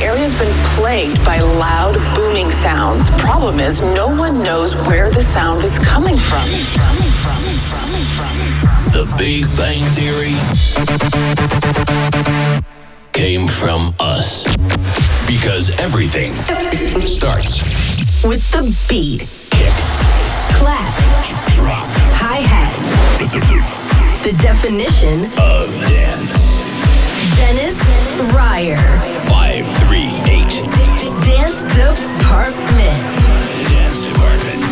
area's been plagued by loud, booming sounds. Problem is, no one knows where the sound is coming from. The Big Bang Theory came from us. Because everything starts with the beat. Kick. Clap. Drop. Hi hat. The definition of dance. Dennis Ruyer. 538. Dance Department. Dance Department.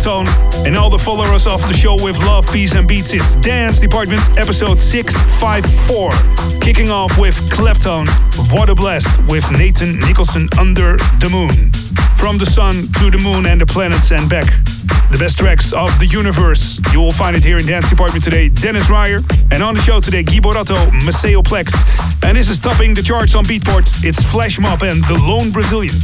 And all the followers of the show with Love, Peace and Beats. It's Dance Department episode 654. Kicking off with Claptone, What a Blast with Nathan Nicholson Under the Moon. From the sun to the moon and the planets and back. The best tracks of the universe. You will find it here in Dance Department today. Dennis Ruyer. And on the show today, Gui Boratto, Maceo Plex. And this is topping the charts on Beatport. It's Flash Mob and The Lone Brazilian.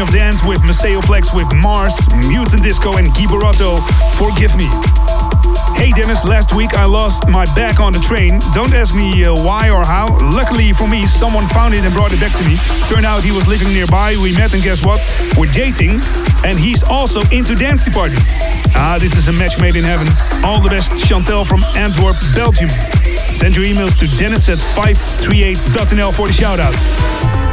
Of dance with Maceo Plex with Mars, Mutant Disco, and Gui Boratto, Forgive Me. Hey Dennis, last week I lost my bag on the train. Don't ask me uh, why or how. Luckily for me, someone found it and brought it back to me. Turned out he was living nearby. We met and guess what? We're dating and he's also into dance department. Ah, this is a match made in heaven. All the best, Chantel from Antwerp, Belgium. Send your emails to dennis at 538.nl for the shout out.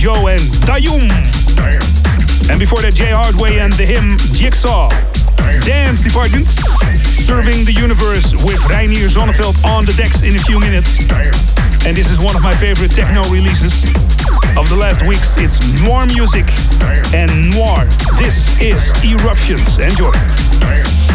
Joe and Dayum. And before that, Jay Hardway and the hymn Jigsaw. Dance Department, serving the universe with Reinier Zonneveld on the decks in a few minutes. And this is one of my favorite techno releases of the last weeks. It's more Music and more. This is Eruptions. Enjoy.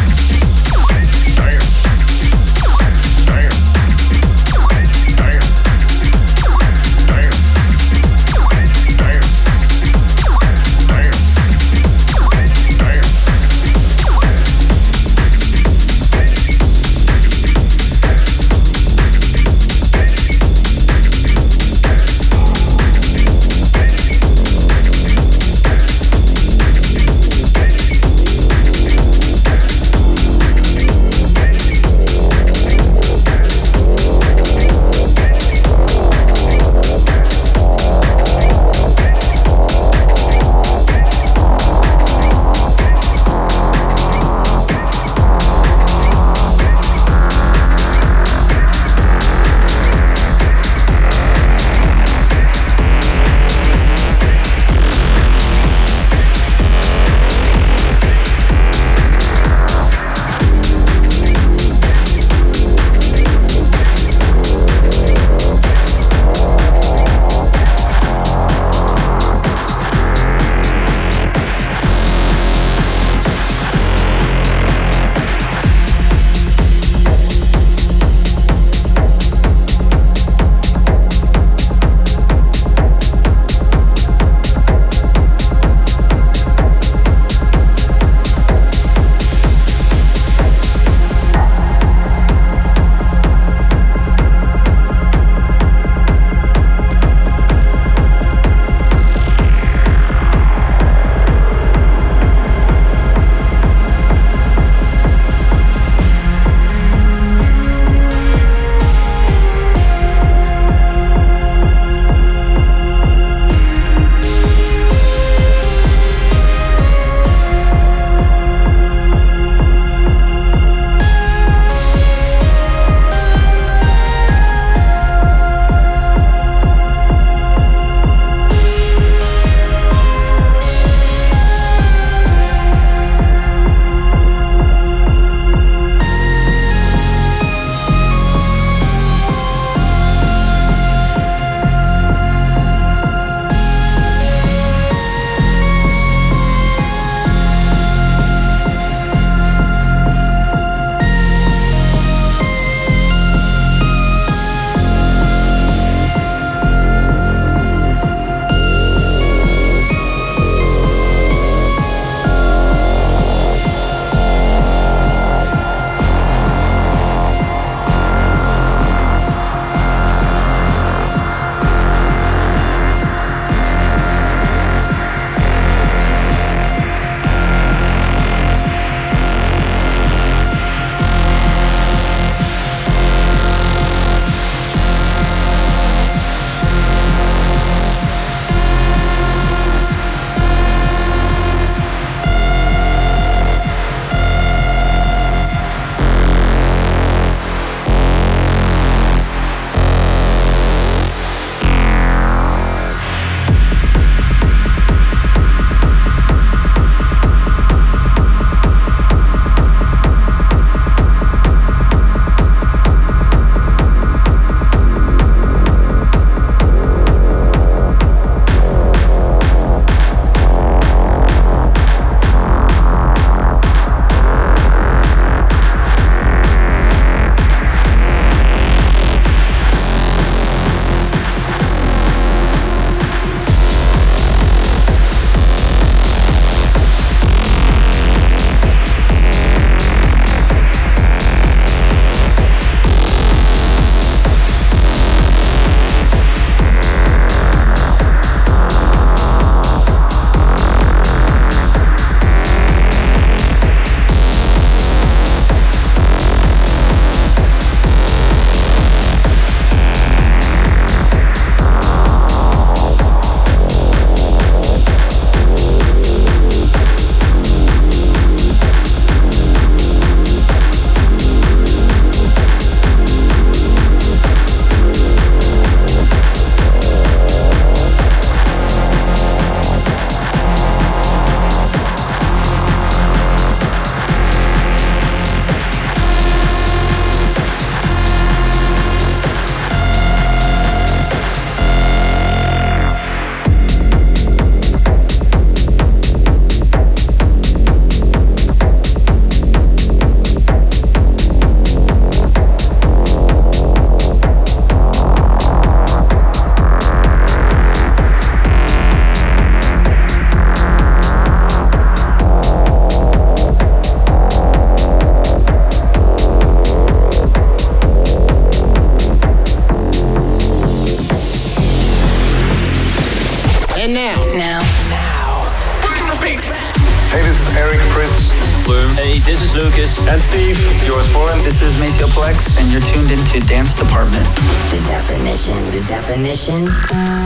Is Maceo Plex, and you're tuned into Dance Department. The definition, the definition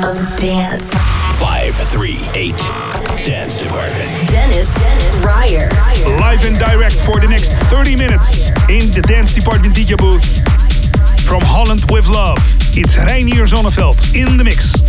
of dance. 538 Dance Department. Dennis, Dennis Ruyer. Live and direct for the next 30 minutes in the Dance Department DJ booth. From Holland with Love, it's Reinier Zonneveld in the mix.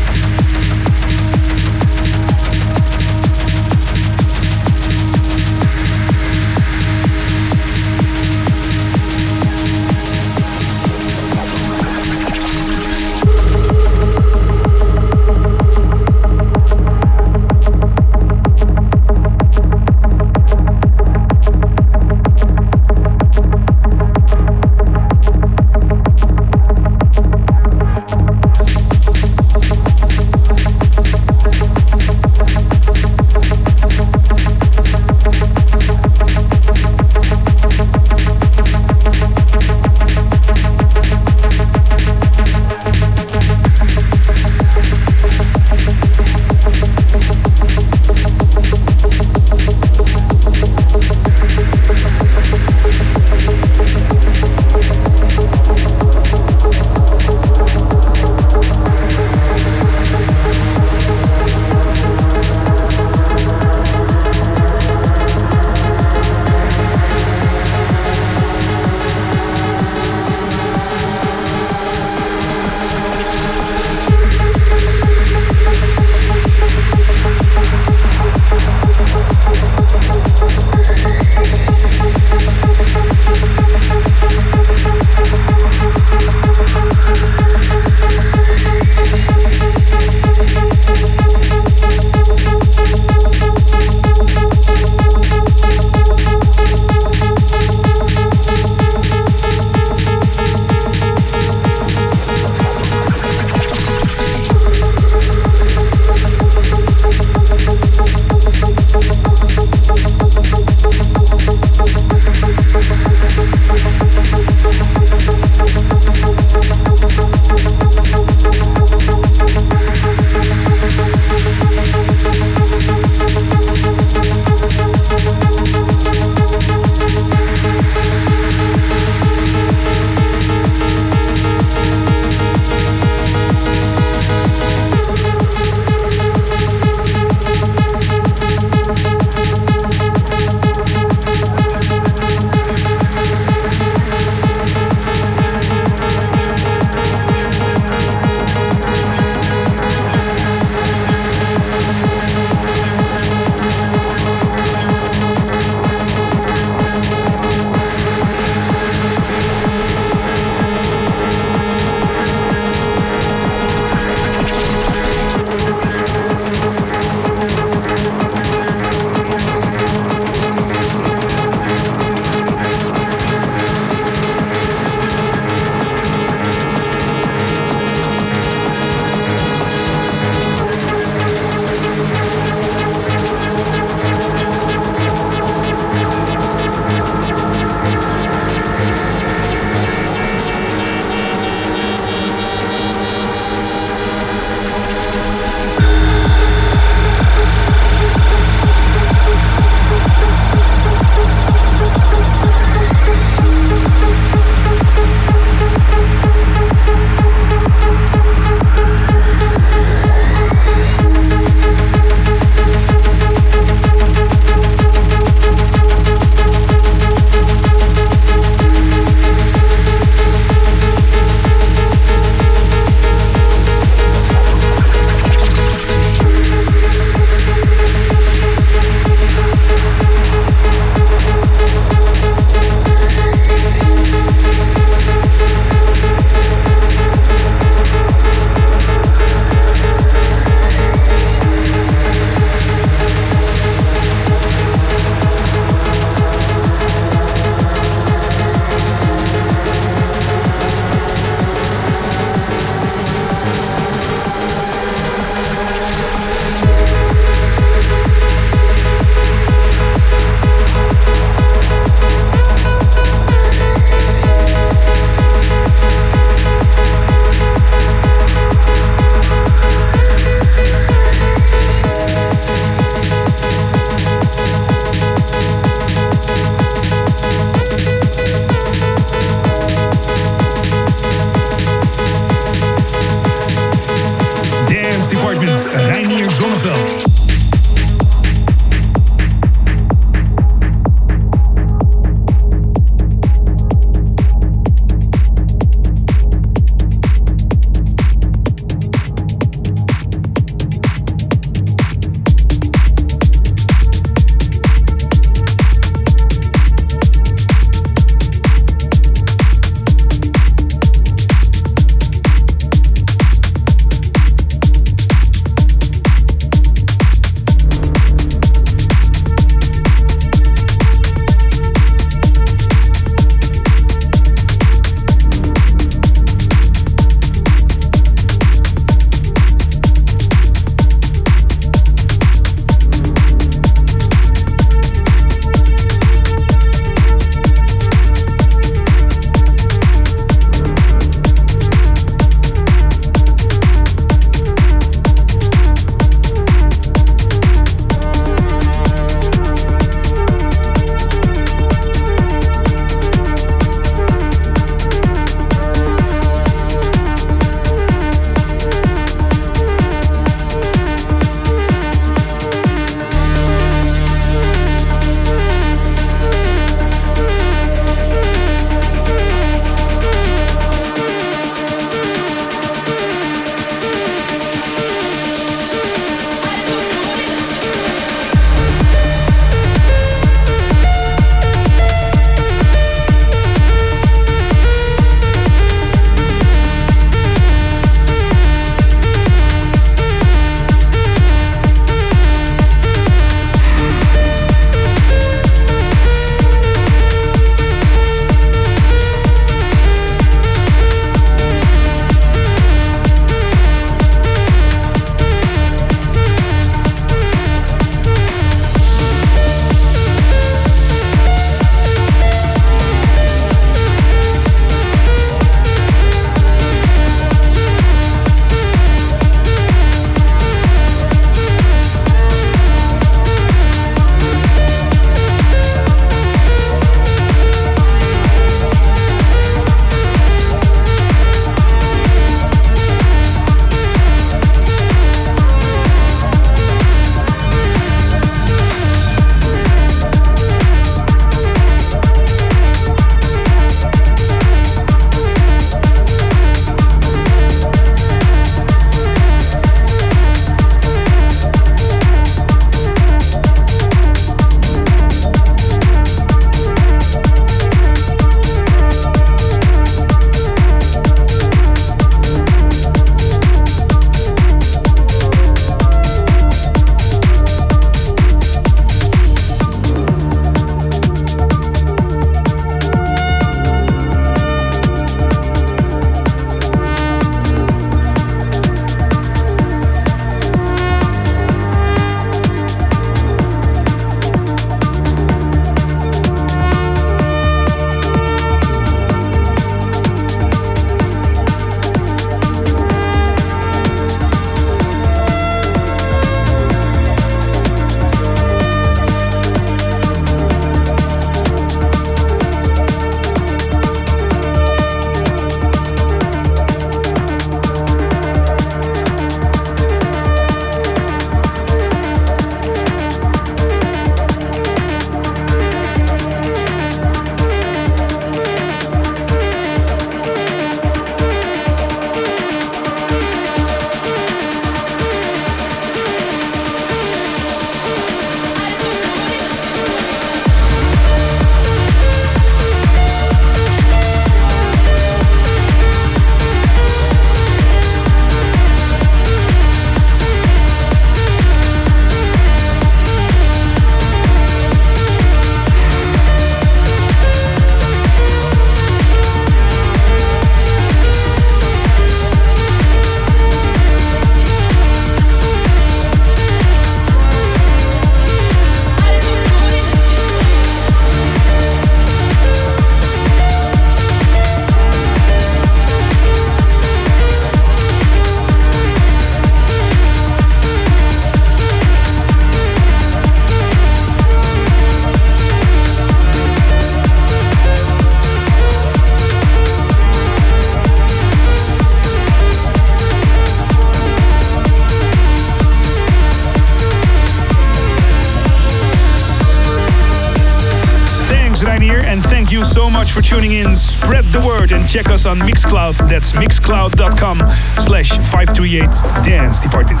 The word and check us on Mixcloud. That's mixcloud.com slash 538 Dance Department.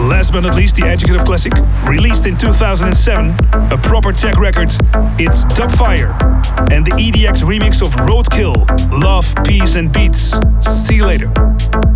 Last but not least, the Adjective Classic, released in 2007, a proper tech record. It's Dubfire and the EDX remix of Roadkill, Love, Peace and Beats. See you later.